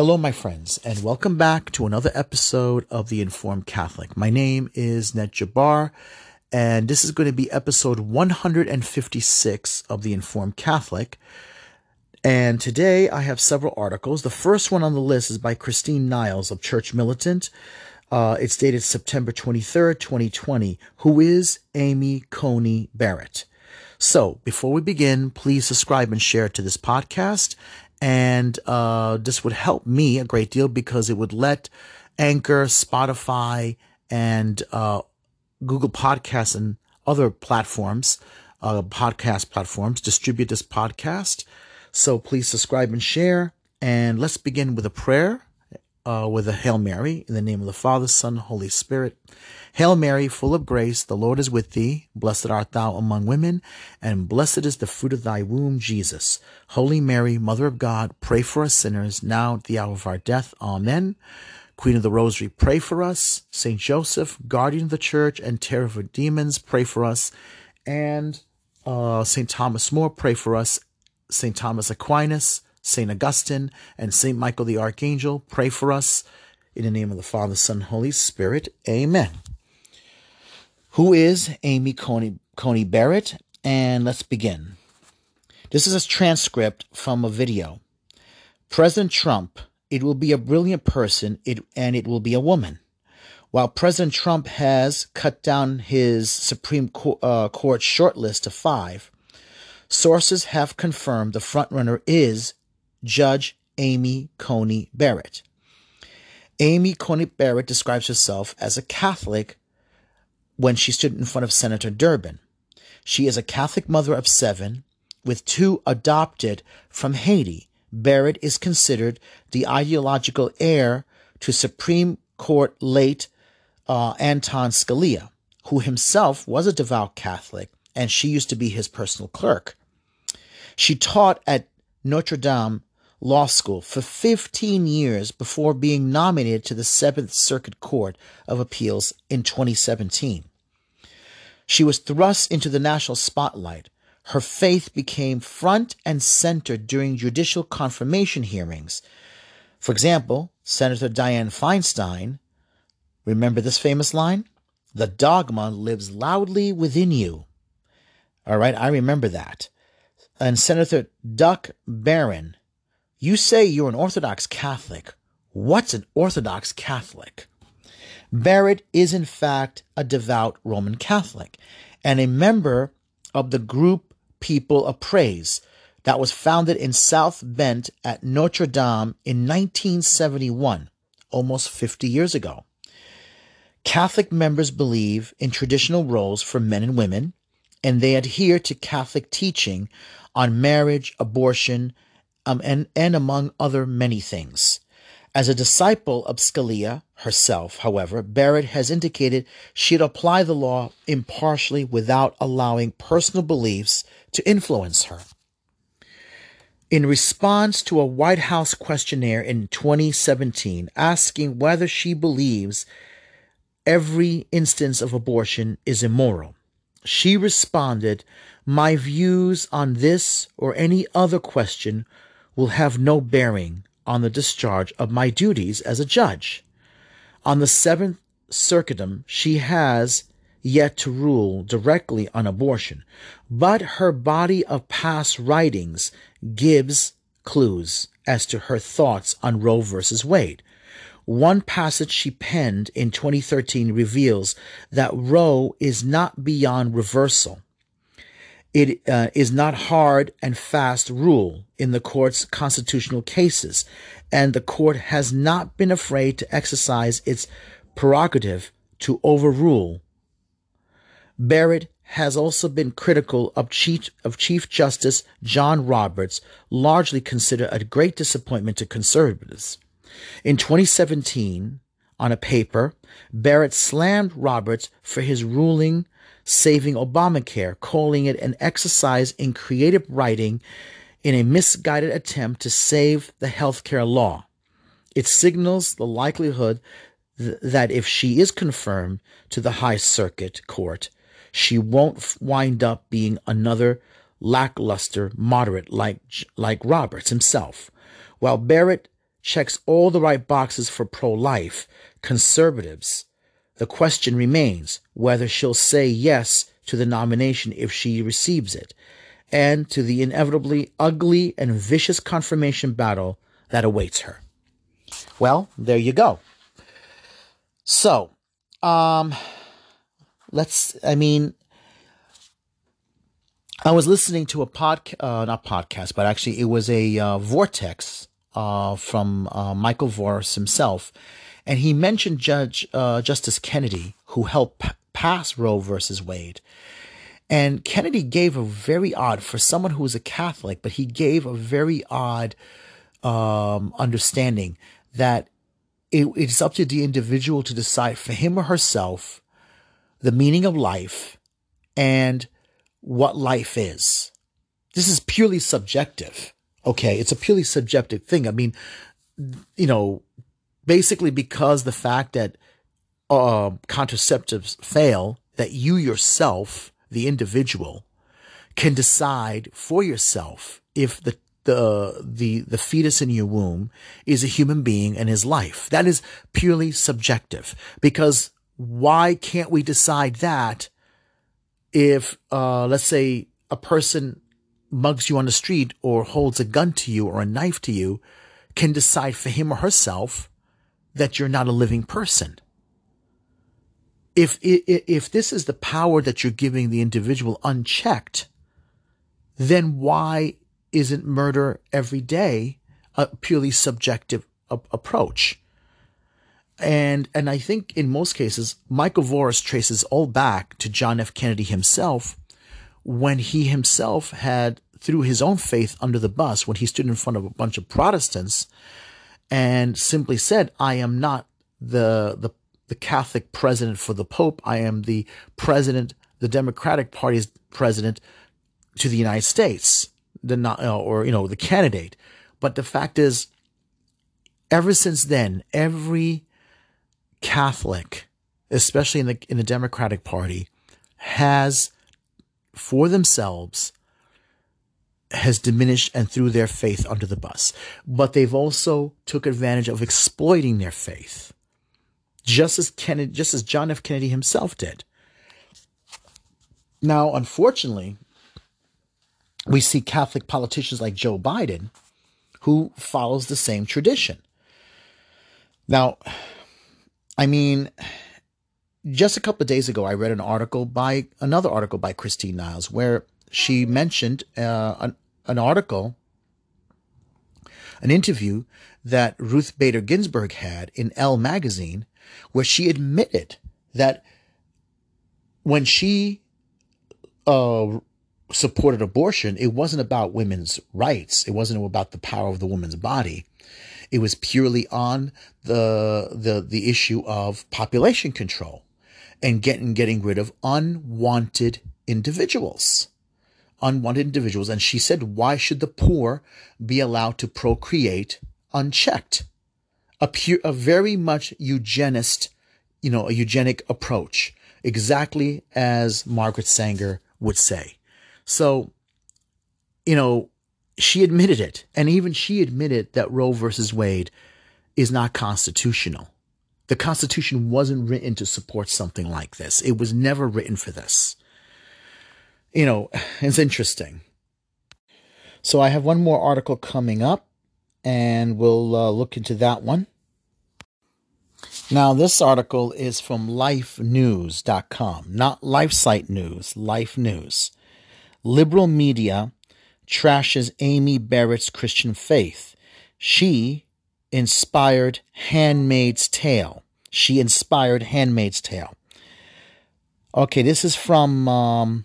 Hello, my friends, and welcome back to another episode of The Informed Catholic. My name is Ned Jabbar, and this is going to be episode 156 of The Informed Catholic. And today I have several articles. The first one on the list is by Christine Niles of Church Militant. Uh, it's dated September 23rd, 2020. Who is Amy Coney Barrett? So, before we begin, please subscribe and share to this podcast and uh, this would help me a great deal because it would let Anchor, Spotify, and uh, Google Podcasts and other platforms, uh, podcast platforms, distribute this podcast. So please subscribe and share. And let's begin with a prayer, uh, with a Hail Mary, in the name of the Father, Son, Holy Spirit. Hail Mary, full of grace, the Lord is with thee. Blessed art thou among women, and blessed is the fruit of thy womb, Jesus. Holy Mary, Mother of God, pray for us sinners, now at the hour of our death. Amen. Queen of the Rosary, pray for us. Saint Joseph, guardian of the church and terror of demons, pray for us. And uh, Saint Thomas More, pray for us. Saint Thomas Aquinas, Saint Augustine, and Saint Michael the Archangel, pray for us. In the name of the Father, Son, Holy Spirit. Amen. Who is Amy Coney, Coney Barrett? And let's begin. This is a transcript from a video. President Trump, it will be a brilliant person it, and it will be a woman. While President Trump has cut down his Supreme Court, uh, Court shortlist to five, sources have confirmed the frontrunner is Judge Amy Coney Barrett. Amy Coney Barrett describes herself as a Catholic when she stood in front of Senator Durbin. She is a Catholic mother of seven with two adopted from Haiti. Barrett is considered the ideological heir to Supreme Court late uh, Anton Scalia, who himself was a devout Catholic, and she used to be his personal clerk. She taught at Notre Dame Law School for 15 years before being nominated to the Seventh Circuit Court of Appeals in 2017. She was thrust into the national spotlight. Her faith became front and center during judicial confirmation hearings. For example, Senator Dianne Feinstein, remember this famous line? The dogma lives loudly within you. All right, I remember that. And Senator Duck Barron, you say you're an Orthodox Catholic. What's an Orthodox Catholic? Barrett is, in fact, a devout Roman Catholic and a member of the group People of Praise that was founded in South Bend at Notre Dame in 1971, almost 50 years ago. Catholic members believe in traditional roles for men and women, and they adhere to Catholic teaching on marriage, abortion, um, and, and among other many things. As a disciple of Scalia herself, however, Barrett has indicated she'd apply the law impartially without allowing personal beliefs to influence her. In response to a White House questionnaire in 2017 asking whether she believes every instance of abortion is immoral, she responded, My views on this or any other question will have no bearing on the discharge of my duties as a judge. On the Seventh Circuitum, she has yet to rule directly on abortion, but her body of past writings gives clues as to her thoughts on Roe v. Wade. One passage she penned in 2013 reveals that Roe is not beyond reversal it uh, is not hard and fast rule in the court's constitutional cases, and the court has not been afraid to exercise its prerogative to overrule. Barrett has also been critical of Chief, of Chief Justice John Roberts, largely considered a great disappointment to conservatives. In 2017, on a paper, Barrett slammed Roberts for his ruling saving Obamacare, calling it an exercise in creative writing in a misguided attempt to save the healthcare law. It signals the likelihood th- that if she is confirmed to the High Circuit Court, she won't wind up being another lackluster moderate like like Roberts himself. While Barrett checks all the right boxes for pro life conservatives. The question remains whether she'll say yes to the nomination if she receives it, and to the inevitably ugly and vicious confirmation battle that awaits her. Well, there you go. So, um, let's, I mean, I was listening to a pod, uh, not podcast, but actually it was a uh, vortex uh, from uh, Michael Voris himself, and he mentioned Judge uh, Justice Kennedy, who helped p- pass Roe versus Wade. And Kennedy gave a very odd, for someone who was a Catholic, but he gave a very odd um, understanding that it, it's up to the individual to decide for him or herself the meaning of life and what life is. This is purely subjective. Okay. It's a purely subjective thing. I mean, you know, basically because the fact that uh, contraceptives fail, that you yourself, the individual, can decide for yourself if the the the the fetus in your womb is a human being and his life. That is purely subjective. Because why can't we decide that if uh, let's say a person mugs you on the street or holds a gun to you or a knife to you can decide for him or herself that you're not a living person. If, if, if this is the power that you're giving the individual unchecked, then why isn't murder every day a purely subjective a- approach? And, and I think in most cases, Michael Voris traces all back to John F. Kennedy himself when he himself had threw his own faith under the bus when he stood in front of a bunch of Protestants and simply said, I am not the, the, the Catholic president for the Pope. I am the president, the Democratic Party's president to the United States, the not, uh, or, you know, the candidate. But the fact is, ever since then, every Catholic, especially in the, in the Democratic Party, has for themselves has diminished and threw their faith under the bus. But they've also took advantage of exploiting their faith, just as Kennedy, just as John F. Kennedy himself did. Now, unfortunately, we see Catholic politicians like Joe Biden, who follows the same tradition. Now, I mean, just a couple of days ago, I read an article by another article by Christine Niles where she mentioned uh, an, an article, an interview that Ruth Bader Ginsburg had in Elle magazine, where she admitted that when she uh, supported abortion, it wasn't about women's rights. It wasn't about the power of the woman's body. It was purely on the the the issue of population control and getting getting rid of unwanted individuals unwanted individuals. And she said, why should the poor be allowed to procreate unchecked? A pure, a very much eugenist, you know, a eugenic approach, exactly as Margaret Sanger would say. So, you know, she admitted it. And even she admitted that Roe versus Wade is not constitutional. The Constitution wasn't written to support something like this. It was never written for this you know, it's interesting. So I have one more article coming up, and we'll uh, look into that one. Now, this article is from lifenews.com, not LifeSite News, Life News. Liberal media trashes Amy Barrett's Christian faith. She inspired Handmaid's Tale. She inspired Handmaid's Tale. Okay, this is from um,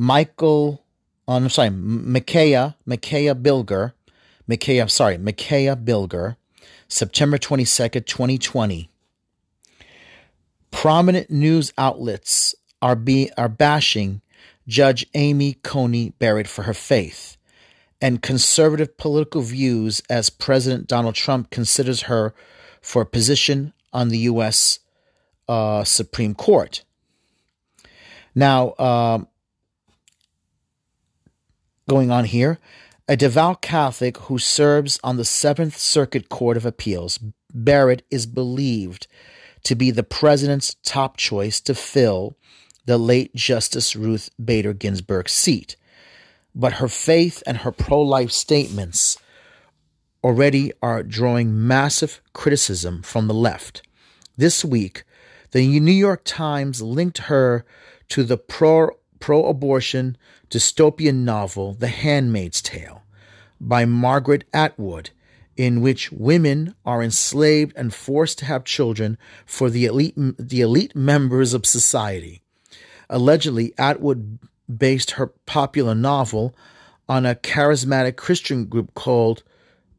Michael, oh, I'm sorry, Micaiah, Micaiah Bilger, Micaiah, sorry, Micaiah Bilger, September 22nd, 2020. Prominent news outlets are be are bashing Judge Amy Coney Barrett for her faith and conservative political views as President Donald Trump considers her for a position on the U.S. Uh, Supreme Court. Now, uh, going on here. A devout Catholic who serves on the Seventh Circuit Court of Appeals, Barrett is believed to be the president's top choice to fill the late Justice Ruth Bader Ginsburg's seat. But her faith and her pro life statements already are drawing massive criticism from the left. This week, the New York Times linked her to the pro abortion dystopian novel The Handmaid's Tale by Margaret Atwood, in which women are enslaved and forced to have children for the elite, the elite members of society. Allegedly, Atwood based her popular novel on a charismatic Christian group called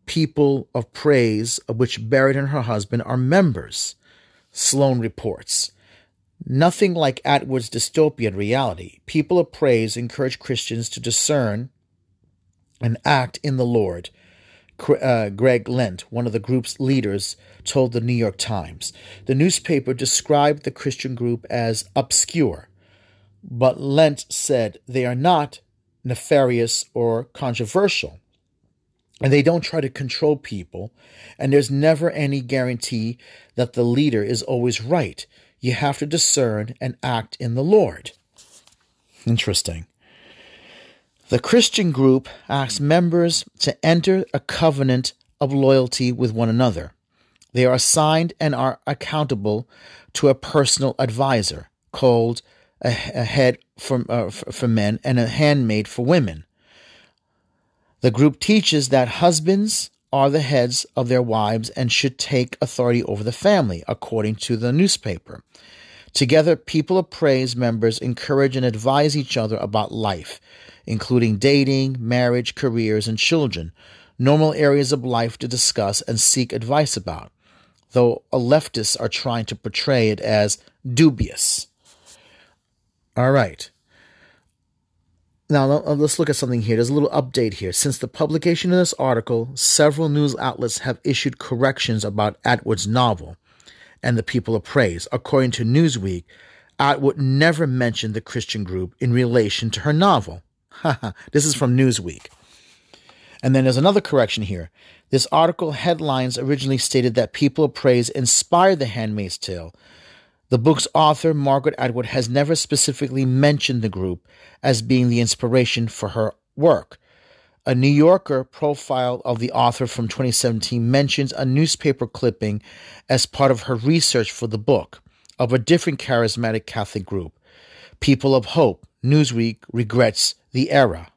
People of Praise, of which Barrett and her husband are members. Sloan reports. Nothing like Atwood's dystopian reality. People of Praise encourage Christians to discern and act in the Lord uh, Craig Lent, one of the group's leaders, told the New York Times. The newspaper described the Christian group as obscure, but Lent said they are not nefarious or controversial. And they don't try to control people, and there's never any guarantee that the leader is always right. You have to discern and act in the Lord. Interesting. The Christian group asks members to enter a covenant of loyalty with one another. They are assigned and are accountable to a personal advisor called a, head for, uh, for men and a handmaid for women. The group teaches that husbands are the heads of their wives and should take authority over the family, according to the newspaper. Together, People of Praise members encourage and advise each other about life including dating, marriage, careers, and children, normal areas of life to discuss and seek advice about, though leftists are trying to portray it as dubious. All right. Now, uh, let's look at something here. There's a little update here. Since the publication of this article, several news outlets have issued corrections about Atwood's novel and the People of Praise. According to Newsweek, Atwood never mentioned the Christian group in relation to her novel. this is from Newsweek. And then there's another correction here. This article headlines originally stated that People of Praise inspired The Handmaid's Tale. The book's author, Margaret Atwood, has never specifically mentioned the group as being the inspiration for her work. A New Yorker profile of the author from 2017 mentions a newspaper clipping as part of her research for the book of a different charismatic Catholic group, People of Hope. Newsweek regrets the era.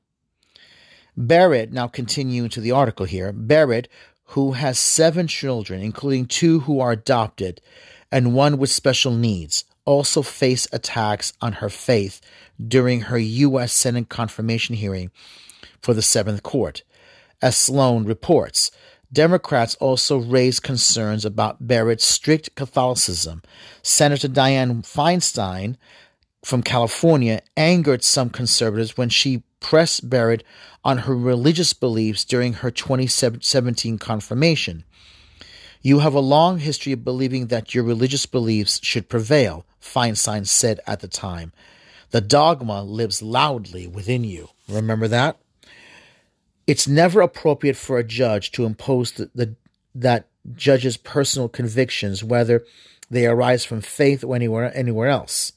Barrett, now continuing to the article here, Barrett, who has seven children, including two who are adopted and one with special needs, also faced attacks on her faith during her U.S. Senate confirmation hearing for the Seventh Court. As Sloan reports, Democrats also raised concerns about Barrett's strict Catholicism. Senator Dianne Feinstein from California angered some conservatives when she pressed Barrett on her religious beliefs during her 2017 confirmation. You have a long history of believing that your religious beliefs should prevail, Feinstein said at the time. The dogma lives loudly within you. Remember that? It's never appropriate for a judge to impose the, the, that judge's personal convictions, whether they arise from faith or anywhere, anywhere else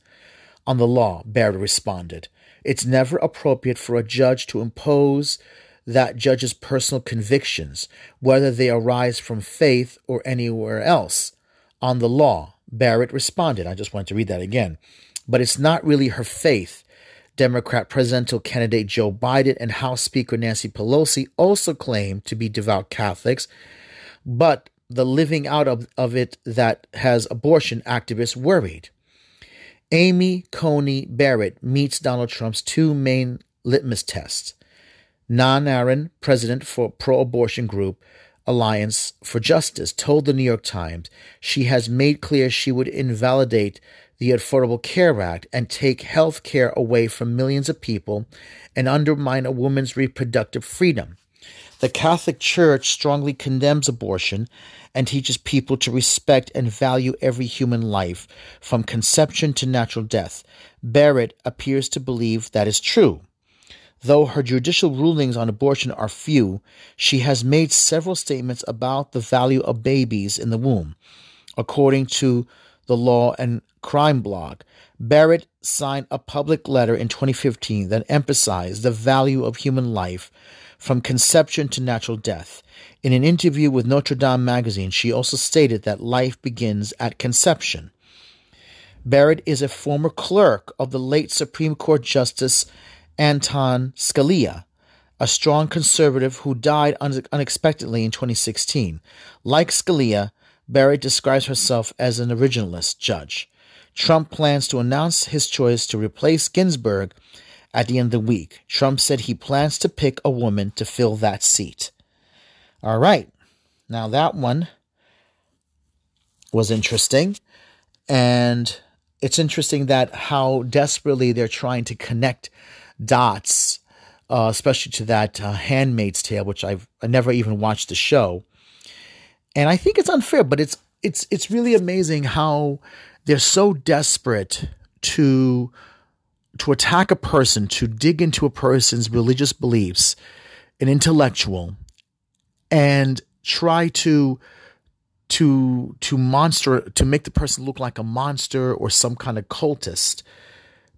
on the law, Baird responded. It's never appropriate for a judge to impose that judge's personal convictions, whether they arise from faith or anywhere else. On the law, Barrett responded. I just want to read that again. But it's not really her faith. Democrat presidential candidate Joe Biden and House Speaker Nancy Pelosi also claim to be devout Catholics, but the living out of, of it that has abortion activists worried. Amy Coney Barrett meets Donald Trump's two main litmus tests. Nan Aron, president for pro abortion group Alliance for Justice, told the New York Times she has made clear she would invalidate the Affordable Care Act and take health care away from millions of people and undermine a woman's reproductive freedom. The Catholic Church strongly condemns abortion and teaches people to respect and value every human life, from conception to natural death. Barrett appears to believe that is true. Though her judicial rulings on abortion are few, she has made several statements about the value of babies in the womb. According to the Law and Crime blog, Barrett signed a public letter in 2015 that emphasized the value of human life from conception to natural death. In an interview with Notre Dame magazine, she also stated that life begins at conception. Barrett is a former clerk of the late Supreme Court Justice Anton Scalia, a strong conservative who died unexpectedly in 2016. Like Scalia, Barrett describes herself as an originalist judge. Trump plans to announce his choice to replace Ginsburg at the end of the week. Trump said he plans to pick a woman to fill that seat. All right. Now, that one was interesting. And it's interesting that how desperately they're trying to connect dots, uh, especially to that uh, Handmaid's Tale, which I've I never even watched the show. And I think it's unfair, but it's it's it's really amazing how they're so desperate to to attack a person, to dig into a person's religious beliefs, an intellectual, and try to to to monster to make the person look like a monster or some kind of cultist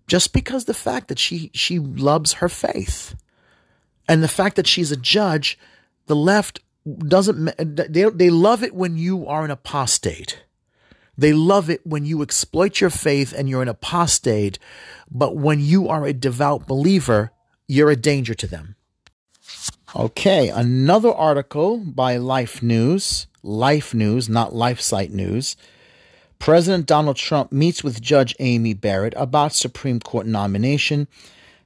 just because the fact that she she loves her faith and the fact that she's a judge the left doesn't they they love it when you are an apostate they love it when you exploit your faith and you're an apostate, but when you are a devout believer, you're a danger to them. Okay, another article by Life News, Life News, not LifeSite News. President Donald Trump meets with Judge Amy Barrett about Supreme Court nomination.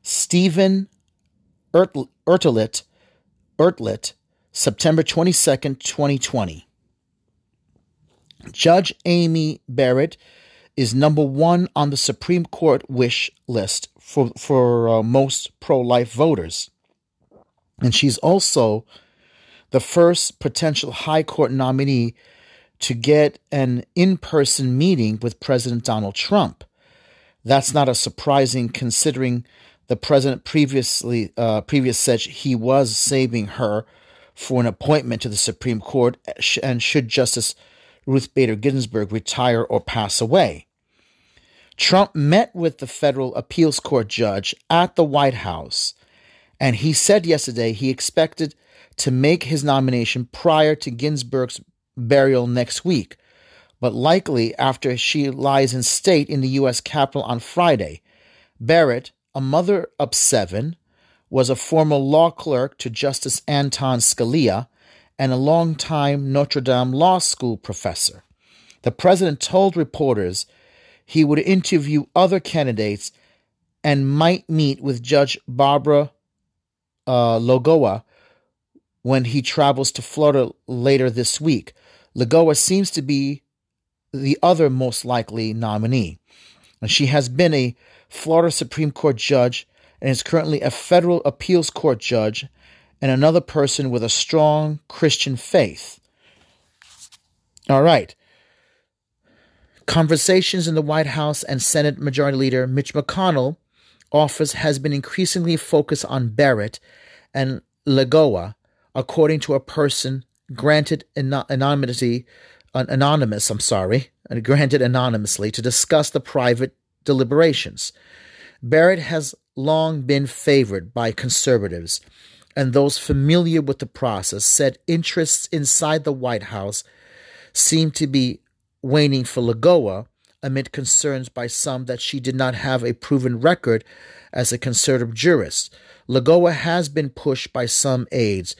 Steven Ertelit, Ertlet, September 22nd, 2020. Judge Amy Barrett is number one on the Supreme Court wish list for, for uh, most pro life voters. And she's also the first potential High Court nominee to get an in person meeting with President Donald Trump. That's not a surprising considering the president previously uh, previous said he was saving her for an appointment to the Supreme Court and should Justice Ruth Bader Ginsburg retire or pass away. Trump met with the federal appeals court judge at the White House, and he said yesterday he expected to make his nomination prior to Ginsburg's burial next week, but likely after she lies in state in the U.S. Capitol on Friday. Barrett, a mother of seven, was a former law clerk to Justice Anton Scalia and a longtime Notre Dame Law School professor. The president told reporters he would interview other candidates and might meet with Judge Barbara uh, Lagoa when he travels to Florida later this week. Lagoa seems to be the other most likely nominee. And she has been a Florida Supreme Court judge and is currently a federal appeals court judge and another person with a strong Christian faith. All right. Conversations in the White House and Senate Majority Leader Mitch McConnell office has been increasingly focused on Barrett and Lagoa, according to a person granted anonymity, anonymous, I'm sorry, uh, granted anonymously to discuss the private deliberations. Barrett has long been favored by conservatives and those familiar with the process said interests inside the White House seem to be waning for Lagoa amid concerns by some that she did not have a proven record as a conservative jurist. Lagoa has been pushed by some aides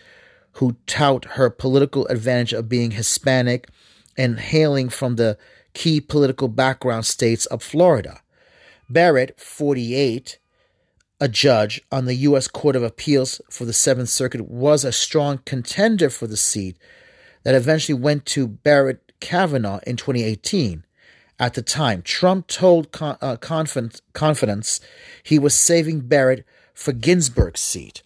who tout her political advantage of being Hispanic and hailing from the key political background states of Florida. Barrett, 48, a judge on the U.S. Court of Appeals for the Seventh Circuit, was a strong contender for the seat that eventually went to Brett Kavanaugh in 2018. At the time, Trump told con- uh, confidence, confidence he was saving Barrett for Ginsburg's seat.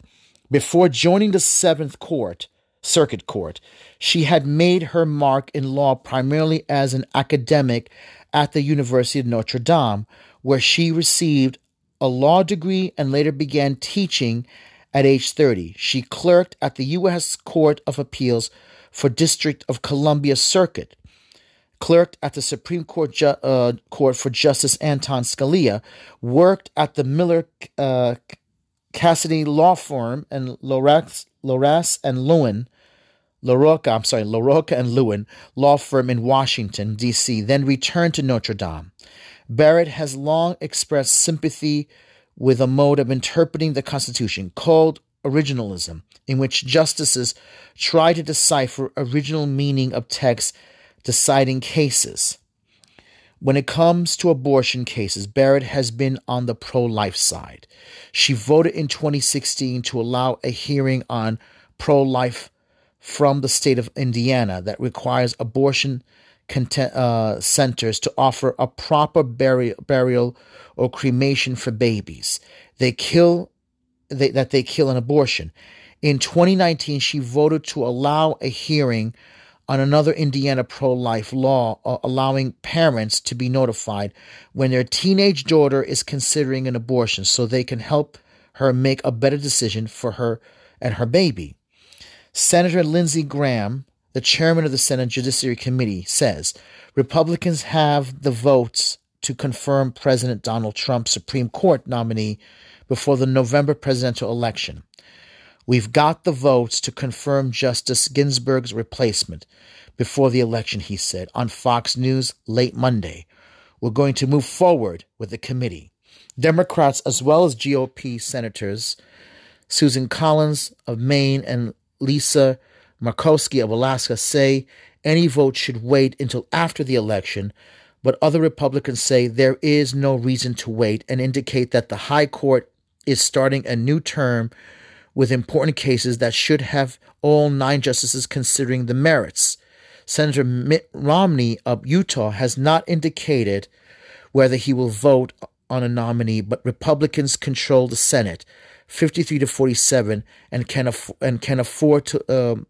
Before joining the Seventh Court, Circuit Court, she had made her mark in law primarily as an academic at the University of Notre Dame, where she received a law degree and later began teaching at age 30. She clerked at the U.S. Court of Appeals for District of Columbia Circuit, clerked at the Supreme Court, Ju- uh, Court for Justice Anton Scalia, worked at the Miller uh, Cassidy Law Firm and Lorax, Loras and Lewin, Larroca, I'm sorry, Larroca and Lewin Law Firm in Washington, D.C., then returned to Notre Dame. Barrett has long expressed sympathy with a mode of interpreting the Constitution called originalism, in which justices try to decipher original meaning of text deciding cases. When it comes to abortion cases, Barrett has been on the pro life side. She voted in 2016 to allow a hearing on pro life from the state of Indiana that requires abortion uh, centers to offer a proper burial, burial or cremation for babies. They kill they, that they kill an abortion. In 2019, she voted to allow a hearing on another Indiana pro life law uh, allowing parents to be notified when their teenage daughter is considering an abortion so they can help her make a better decision for her and her baby. Senator Lindsey Graham, the chairman of the Senate Judiciary Committee, says Republicans have the votes to confirm President Donald Trump's Supreme Court nominee before the November presidential election. We've got the votes to confirm Justice Ginsburg's replacement before the election, he said on Fox News late Monday. We're going to move forward with the committee. Democrats, as well as GOP senators, Susan Collins of Maine and Lisa Murkowski of Alaska, say any vote should wait until after the election, but other Republicans say there is no reason to wait and indicate that the High Court is starting a new term with important cases that should have all nine justices considering the merits. Senator Mitt Romney of Utah has not indicated whether he will vote on a nominee, but Republicans control the Senate, 53 to 47, and can aff- and can afford to um,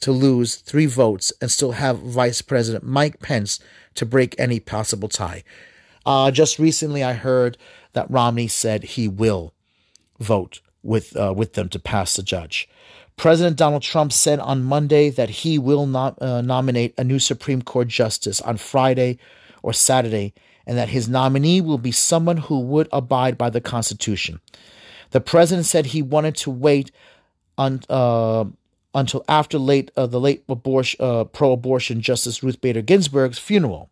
to lose three votes and still have Vice President Mike Pence to break any possible tie. Uh, just recently, I heard that Romney said he will vote with uh, with them to pass the judge. President Donald Trump said on Monday that he will not uh, nominate a new Supreme Court justice on Friday or Saturday, and that his nominee will be someone who would abide by the Constitution. The president said he wanted to wait on, uh, until after late uh, the late abortion, uh, pro-abortion Justice Ruth Bader Ginsburg's funeral.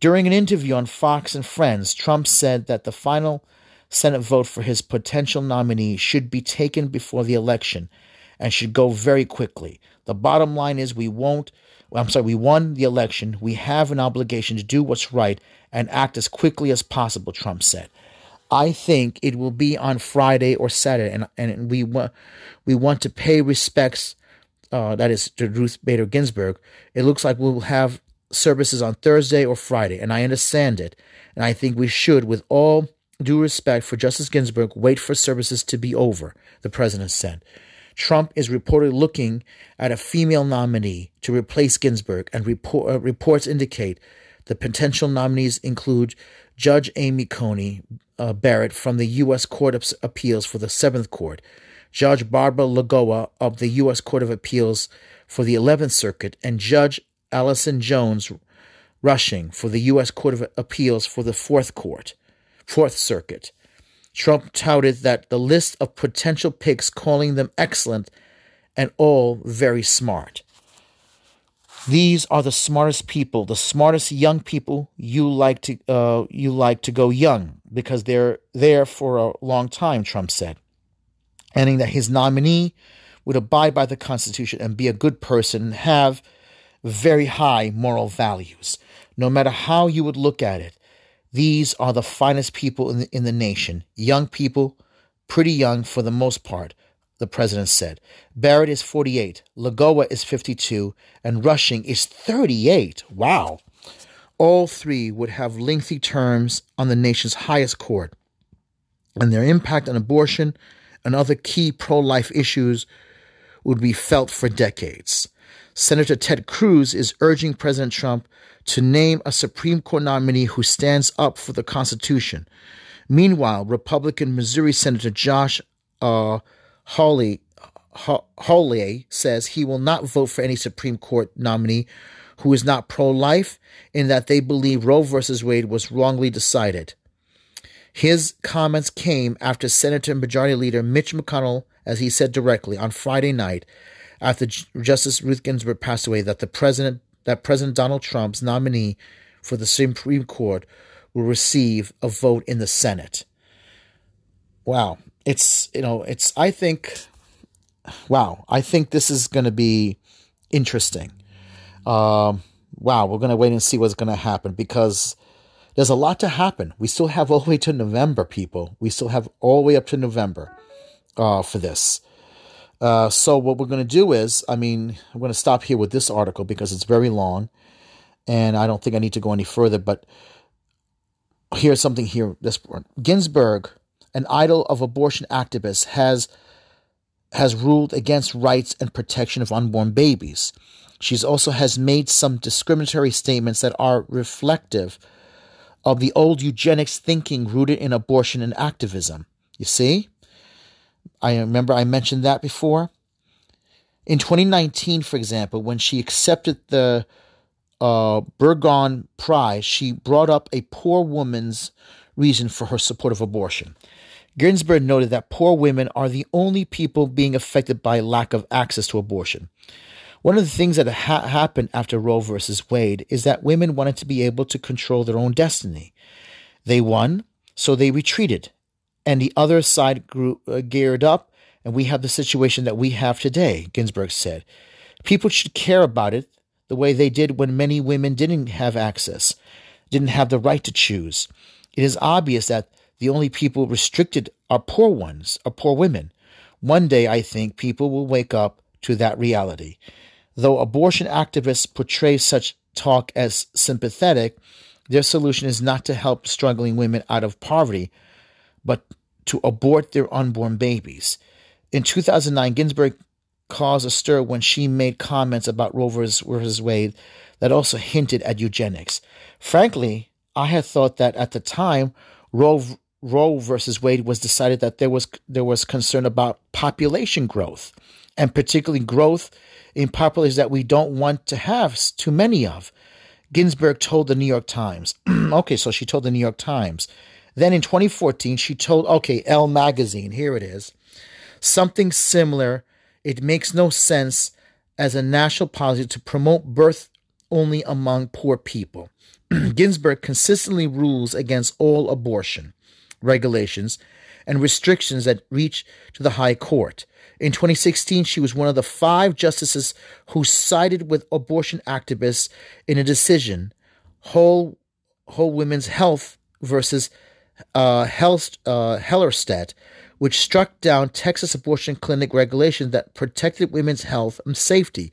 During an interview on Fox and Friends, Trump said that the final Senate vote for his potential nominee should be taken before the election and should go very quickly. The bottom line is we won't, I'm sorry, we won the election. We have an obligation to do what's right and act as quickly as possible, Trump said. I think it will be on Friday or Saturday, and, and we, want we want to pay respects, uh, that is to Ruth Bader Ginsburg. It looks like we'll have services on Thursday or Friday, and I understand it. And I think we should, with all due respect for Justice Ginsburg, wait for services to be over, the president said. Trump is reportedly looking at a female nominee to replace Ginsburg, and report, uh, reports indicate the potential nominees include Judge Amy Coney uh, Barrett from the U.S. Court of Appeals for the Seventh Court, Judge Barbara Lagoa of the U.S. Court of Appeals for the Eleventh Circuit, and Judge Allison Jones Rushing for the U.S. Court of Appeals for the Fourth Court, Fourth Circuit. Trump touted that the list of potential picks, calling them excellent and all very smart. These are the smartest people, the smartest young people you like to uh, you like to go young because they're there for a long time. Trump said, adding that his nominee would abide by the Constitution and be a good person and have very high moral values. No matter how you would look at it, these are the finest people in the, in the nation. Young people, pretty young for the most part, the president said. Barrett is 48, Lagoa is 52, and Rushing is 38. Wow. All three would have lengthy terms on the nation's highest court, and their impact on abortion and other key pro life issues would be felt for decades. Senator Ted Cruz is urging President Trump to name a Supreme Court nominee who stands up for the Constitution. Meanwhile, Republican Missouri Senator Josh uh, Hawley, Hawley says he will not vote for any Supreme Court nominee who is not pro life, in that they believe Roe v. Wade was wrongly decided. His comments came after Senator Majority Leader Mitch McConnell, as he said directly on Friday night, after Justice Ruth Ginsburg passed away, that the president that President Donald Trump's nominee for the Supreme Court will receive a vote in the Senate. Wow, it's you know it's I think, wow, I think this is going to be interesting. Um, wow, we're going to wait and see what's going to happen because there's a lot to happen. We still have all the way to November, people. We still have all the way up to November uh, for this. Uh, so what we're going to do is, I mean, I'm going to stop here with this article because it's very long, and I don't think I need to go any further. But here's something here. This one. Ginsburg, an idol of abortion activists, has has ruled against rights and protection of unborn babies. She also has made some discriminatory statements that are reflective of the old eugenics thinking rooted in abortion and activism. You see? I remember I mentioned that before. In 2019, for example, when she accepted the uh, Berggruen Prize, she brought up a poor woman's reason for her support of abortion. Ginsburg noted that poor women are the only people being affected by lack of access to abortion. One of the things that ha- happened after Roe versus Wade is that women wanted to be able to control their own destiny. They won, so they retreated, and the other side grew, uh, geared up, and we have the situation that we have today, Ginsburg said. People should care about it the way they did when many women didn't have access, didn't have the right to choose. It is obvious that the only people restricted are poor ones, are poor women. One day, I think, people will wake up to that reality. Though abortion activists portray such talk as sympathetic, their solution is not to help struggling women out of poverty, but to abort their unborn babies. In 2009, Ginsburg caused a stir when she made comments about Roe vs. Wade that also hinted at eugenics. Frankly, I had thought that at the time Roe, Roe versus Wade was decided that there was there was concern about population growth, and particularly growth in populations that we don't want to have too many of. Ginsburg told the New York Times. okay, so she told the New York Times. Then in 2014, she told, okay, Elle Magazine, here it is, something similar. It makes no sense as a national policy to promote birth only among poor people. Ginsburg consistently rules against all abortion regulations and restrictions that reach to the High Court. In 2016, she was one of the five justices who sided with abortion activists in a decision, Whole, Whole Women's Health versus uh, Hel- uh, Hellerstedt, which struck down Texas abortion clinic regulations that protected women's health and safety.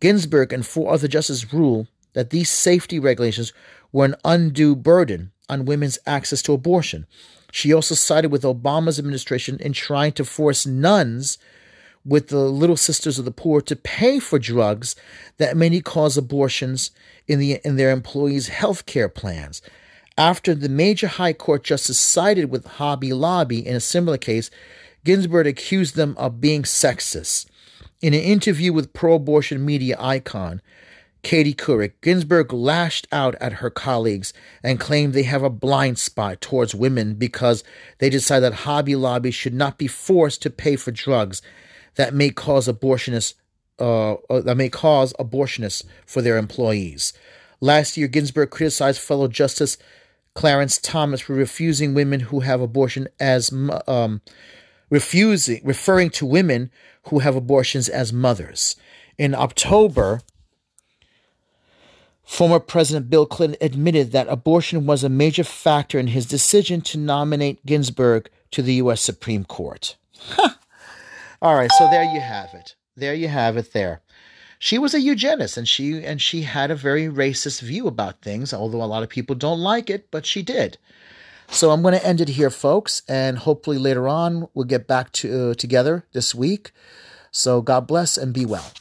Ginsburg and four other justices ruled that these safety regulations were an undue burden on women's access to abortion. She also sided with Obama's administration in trying to force nuns with the Little Sisters of the Poor to pay for drugs that may cause abortions in, the, in their employees' health care plans. After the major high court justice sided with Hobby Lobby in a similar case, Ginsburg accused them of being sexist. In an interview with pro abortion media icon Katie Couric, Ginsburg lashed out at her colleagues and claimed they have a blind spot towards women because they decide that Hobby Lobby should not be forced to pay for drugs that may cause abortionists uh, uh, that may cause abortionists for their employees. Last year, Ginsburg criticized fellow Justice Clarence Thomas for refusing women who have abortion as um, refusing referring to women who have abortions as mothers. In October, former President Bill Clinton admitted that abortion was a major factor in his decision to nominate Ginsburg to the U.S. Supreme Court. All right, so there you have it. There you have it there. She was a eugenist and she and she had a very racist view about things, although a lot of people don't like it, but she did. So I'm going to end it here, folks, and hopefully later on we'll get back to uh, together this week. So God bless and be well.